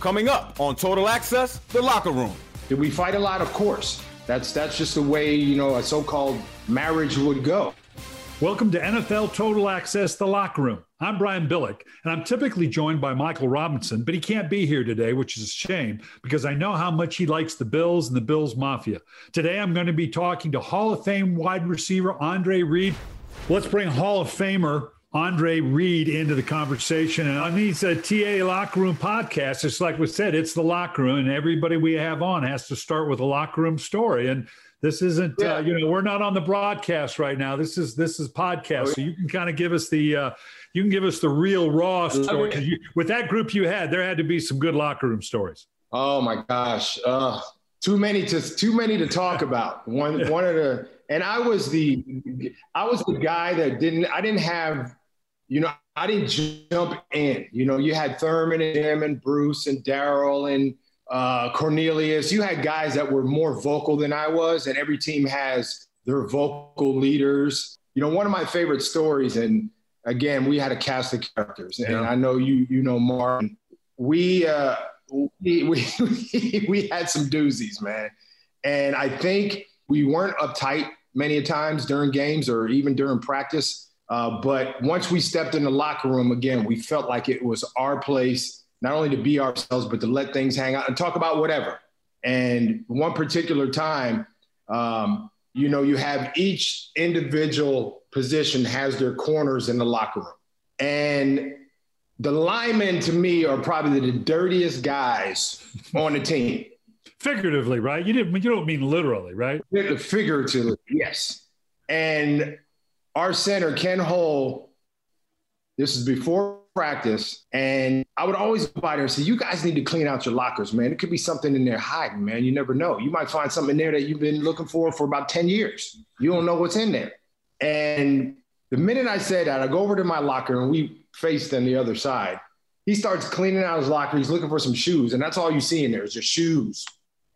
Coming up on Total Access, the locker room. Did we fight a lot? Of course. That's that's just the way you know a so-called marriage would go. Welcome to NFL Total Access, the locker room. I'm Brian Billick, and I'm typically joined by Michael Robinson, but he can't be here today, which is a shame because I know how much he likes the Bills and the Bills Mafia. Today, I'm going to be talking to Hall of Fame wide receiver Andre Reed. Let's bring Hall of Famer Andre Reed into the conversation. And on these uh, TA locker room podcasts, it's like we said, it's the locker room, and everybody we have on has to start with a locker room story. And this isn't, uh, yeah. uh, you know, we're not on the broadcast right now. This is this is podcast, so you can kind of give us the, uh, you can give us the real raw story. Because with that group you had, there had to be some good locker room stories. Oh my gosh, uh, too many to too many to talk about. One one of the, and I was the, I was the guy that didn't, I didn't have, you know, I didn't jump in. You know, you had Thurman and him and Bruce and Darryl and uh, Cornelius. You had guys that were more vocal than I was, and every team has their vocal leaders. You know, one of my favorite stories, and again, we had a cast of characters, and I know you you know Martin. We uh, we, we we had some doozies, man, and I think we weren't uptight many times during games or even during practice. Uh, but once we stepped in the locker room again, we felt like it was our place not only to be ourselves, but to let things hang out and talk about whatever. And one particular time, um, you know, you have each individual position has their corners in the locker room. And the linemen to me are probably the dirtiest guys on the team. Figuratively, right? You didn't you don't mean literally, right? Figuratively, yes. And our center, Kent Hull, this is before practice, and I would always go by there and say, "You guys need to clean out your lockers, man. It could be something in there hiding, man. You never know. You might find something in there that you've been looking for for about ten years. You don't know what's in there." And the minute I said that, I go over to my locker and we faced on the other side. He starts cleaning out his locker. He's looking for some shoes, and that's all you see in there is just shoes.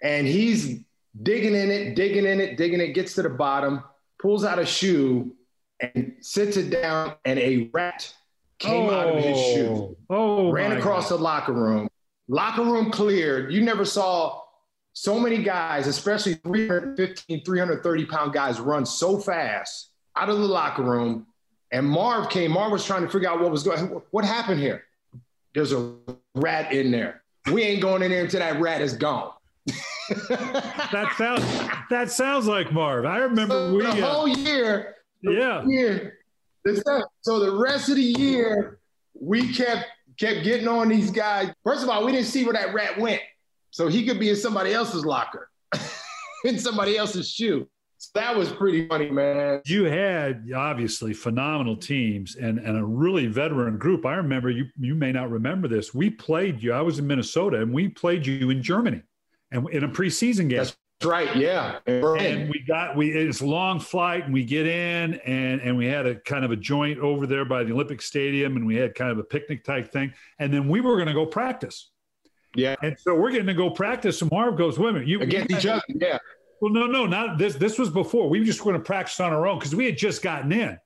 And he's digging in it, digging in it, digging it. Gets to the bottom, pulls out a shoe, and sits it down, and a rat came oh, out of his shoe, oh, ran across God. the locker room. Locker room cleared. You never saw so many guys, especially 315, 330 pound guys, run so fast out of the locker room. And Marv came. Marv was trying to figure out what was going. What happened here? There's a rat in there. We ain't going in there until that rat is gone. that sounds that sounds like Marv. I remember so we the uh, whole year. Yeah. Year, so the rest of the year, we kept kept getting on these guys. First of all, we didn't see where that rat went, so he could be in somebody else's locker, in somebody else's shoe. So that was pretty funny, man. You had obviously phenomenal teams and, and a really veteran group. I remember you you may not remember this. We played you. I was in Minnesota and we played you in Germany and in a preseason game. That's right. Yeah. And we got we it's a long flight and we get in and and we had a kind of a joint over there by the Olympic Stadium and we had kind of a picnic type thing. And then we were going to go practice. Yeah. And so we're getting to go practice. And Marv goes, wait a minute, you against each other. Yeah. Well, no, no, not this. This was before. We were just going to practice on our own because we had just gotten in.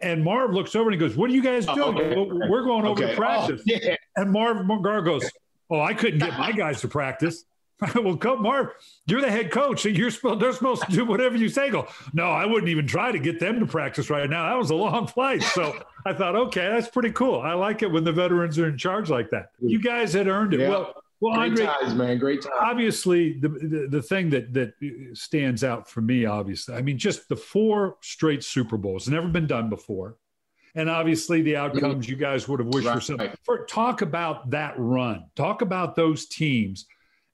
And Marv looks over and he goes, What are you guys oh, doing? Oh, okay. We're going over okay. to practice. Oh, yeah. And Marv Gar goes, Oh, I couldn't get my guys to practice. well, come, Marv, you're the head coach. You're supposed they're supposed to do whatever you say. Go, no, I wouldn't even try to get them to practice right now. That was a long flight. So I thought, okay, that's pretty cool. I like it when the veterans are in charge like that. You guys had earned it. Yeah. Well, well, Great Andre, ties, man. Great ties. Obviously, the, the, the thing that that stands out for me, obviously, I mean, just the four straight Super Bowls, never been done before, and obviously the outcomes mm-hmm. you guys would have wished right. for something. For, talk about that run. Talk about those teams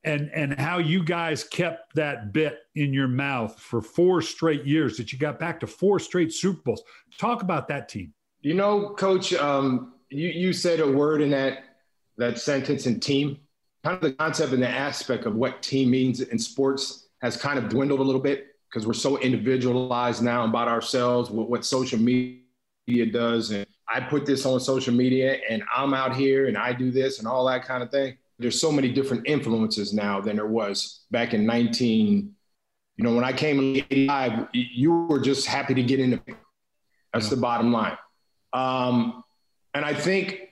and and how you guys kept that bit in your mouth for four straight years that you got back to four straight Super Bowls. Talk about that team. You know, Coach, um, you, you said a word in that that sentence and team. Kind of the concept and the aspect of what team means in sports has kind of dwindled a little bit because we're so individualized now about ourselves, what, what social media does. And I put this on social media and I'm out here and I do this and all that kind of thing. There's so many different influences now than there was back in 19. You know, when I came in 85, you were just happy to get in the. That's yeah. the bottom line. Um, and I think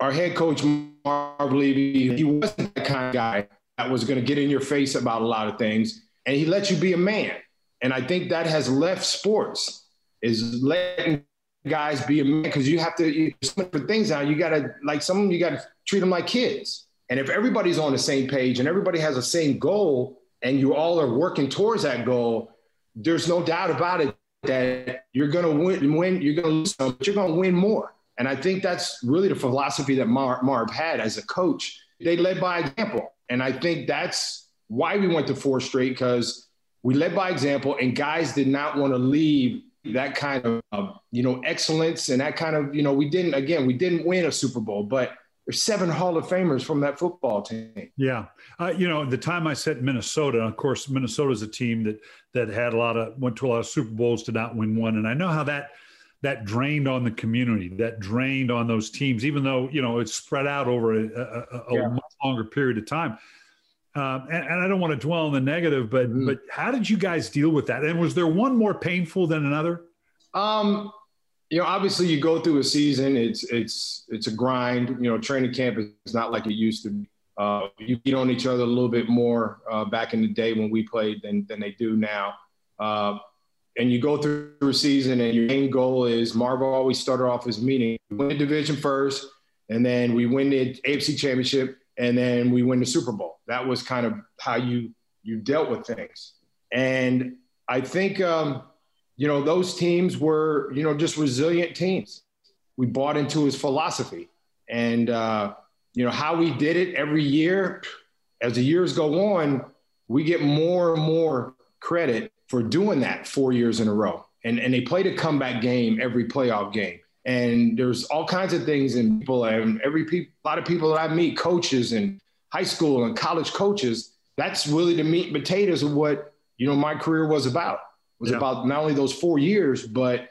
our head coach, Marv Levy, he wasn't the kind of guy that was going to get in your face about a lot of things. And he let you be a man. And I think that has left sports is letting guys be a man because you have to you, for things now. You got to like some of you got to treat them like kids. And if everybody's on the same page and everybody has the same goal and you all are working towards that goal, there's no doubt about it that you're going to win, win you're going to lose some, but you're going to win more. And I think that's really the philosophy that Mar- Marv had as a coach. They led by example. And I think that's why we went to four straight because we led by example and guys did not want to leave that kind of, you know, excellence and that kind of, you know, we didn't, again, we didn't win a Super Bowl, but there's seven Hall of Famers from that football team. Yeah, uh, you know, the time I said Minnesota, of course, Minnesota is a team that that had a lot of went to a lot of Super Bowls, did not win one, and I know how that that drained on the community, that drained on those teams, even though you know it's spread out over a, a, a yeah. much longer period of time. Um, and, and, I don't want to dwell on the negative, but mm-hmm. but how did you guys deal with that? And was there one more painful than another? Um, you know, obviously you go through a season. It's it's it's a grind. You know, training camp is not like it used to be. Uh, you beat on each other a little bit more uh, back in the day when we played than than they do now. Uh, and you go through a season, and your main goal is Marvel always started off his meeting We win the division first, and then we win the AFC Championship, and then we win the Super Bowl. That was kind of how you you dealt with things. And I think um, you know, those teams were, you know, just resilient teams. We bought into his philosophy. And, uh, you know, how we did it every year, as the years go on, we get more and more credit for doing that four years in a row. And, and they played a comeback game every playoff game. And there's all kinds of things in people and every pe- a lot of people that I meet, coaches and high school and college coaches, that's really the meat and potatoes of what, you know, my career was about was yeah. about not only those four years, but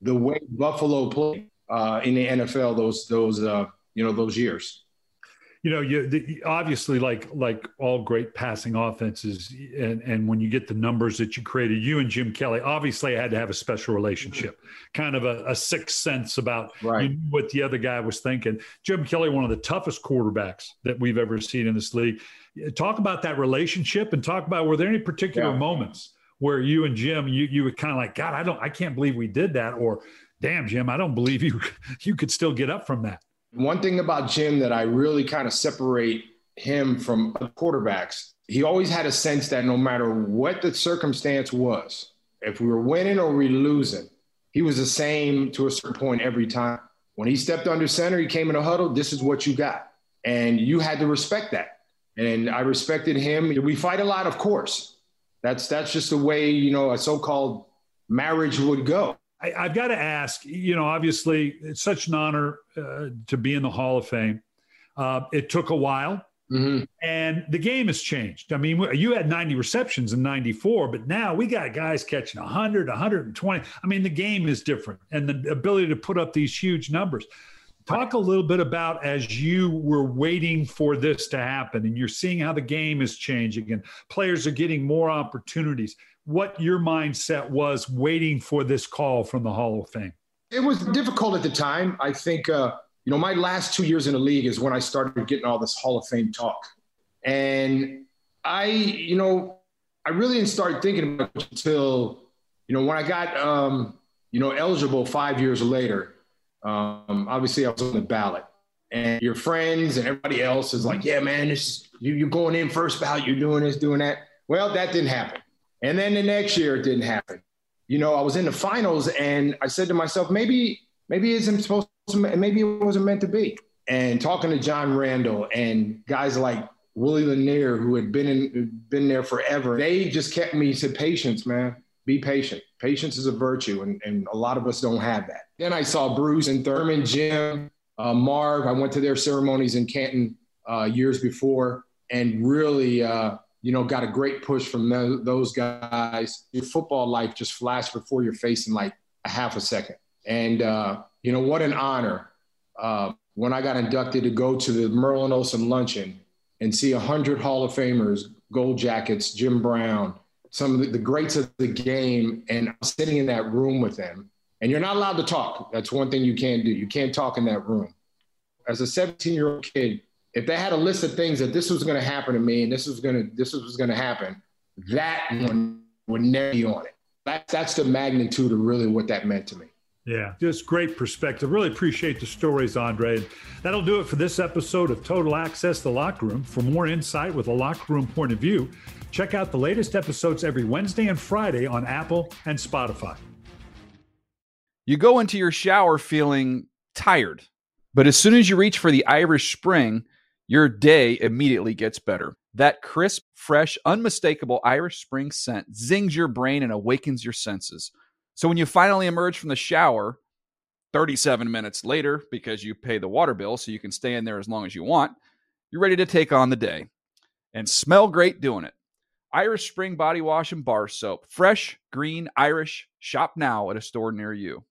the way Buffalo played uh, in the NFL those those uh, you know those years. You know, you the, obviously like like all great passing offenses, and and when you get the numbers that you created, you and Jim Kelly obviously had to have a special relationship, kind of a, a sixth sense about right. what the other guy was thinking. Jim Kelly, one of the toughest quarterbacks that we've ever seen in this league. Talk about that relationship and talk about were there any particular yeah. moments where you and Jim, you you were kind of like, God, I don't, I can't believe we did that, or damn, Jim, I don't believe you you could still get up from that. One thing about Jim that I really kind of separate him from quarterbacks, he always had a sense that no matter what the circumstance was, if we were winning or we losing, he was the same to a certain point every time. When he stepped under center, he came in a huddle. This is what you got, and you had to respect that. And I respected him. We fight a lot, of course, that's that's just the way you know a so-called marriage would go. I, have got to ask. You know, obviously, it's such an honor uh, to be in the Hall of Fame. Uh, it took a while. Mm-hmm. And the game has changed. I mean, you had 90 receptions in 94, but now we got guys catching 100, 120. I mean, the game is different and the ability to put up these huge numbers. Talk a little bit about as you were waiting for this to happen and you're seeing how the game is changing and players are getting more opportunities. What your mindset was waiting for this call from the Hall of Fame? It was difficult at the time. I think, uh, you know, my last two years in the league is when I started getting all this Hall of Fame talk. And I, you know, I really didn't start thinking about until, you know, when I got, um, you know, eligible five years later um, obviously, I was on the ballot, and your friends and everybody else is like, "Yeah, man, this you, you're going in first ballot. You're doing this, doing that." Well, that didn't happen, and then the next year it didn't happen. You know, I was in the finals, and I said to myself, maybe, maybe it isn't supposed to, maybe it wasn't meant to be. And talking to John Randle and guys like Willie Lanier, who had been in, been there forever, they just kept me to patience, man. Be patient. Patience is a virtue, and, and a lot of us don't have that. Then I saw Bruce and Thurman, Jim, uh, Marv. I went to their ceremonies in Canton uh, years before, and really, uh, you know, got a great push from those guys. Your football life just flashed before your face in like a half a second, and uh, you know what an honor uh, when I got inducted to go to the Merlin Olsen luncheon and see a hundred Hall of Famers, Gold Jackets, Jim Brown, some of the, the greats of the game, and sitting in that room with them. And you're not allowed to talk. That's one thing you can't do. You can't talk in that room. As a 17 year old kid, if they had a list of things that this was going to happen to me and this was going to this was going to happen, that one would never be on it. That, that's the magnitude of really what that meant to me. Yeah, just great perspective. Really appreciate the stories, Andre. That'll do it for this episode of Total Access the Locker Room. For more insight with a locker room point of view, check out the latest episodes every Wednesday and Friday on Apple and Spotify. You go into your shower feeling tired, but as soon as you reach for the Irish Spring, your day immediately gets better. That crisp, fresh, unmistakable Irish Spring scent zings your brain and awakens your senses. So when you finally emerge from the shower 37 minutes later, because you pay the water bill so you can stay in there as long as you want, you're ready to take on the day and smell great doing it. Irish Spring Body Wash and Bar Soap. Fresh, green, Irish. Shop now at a store near you.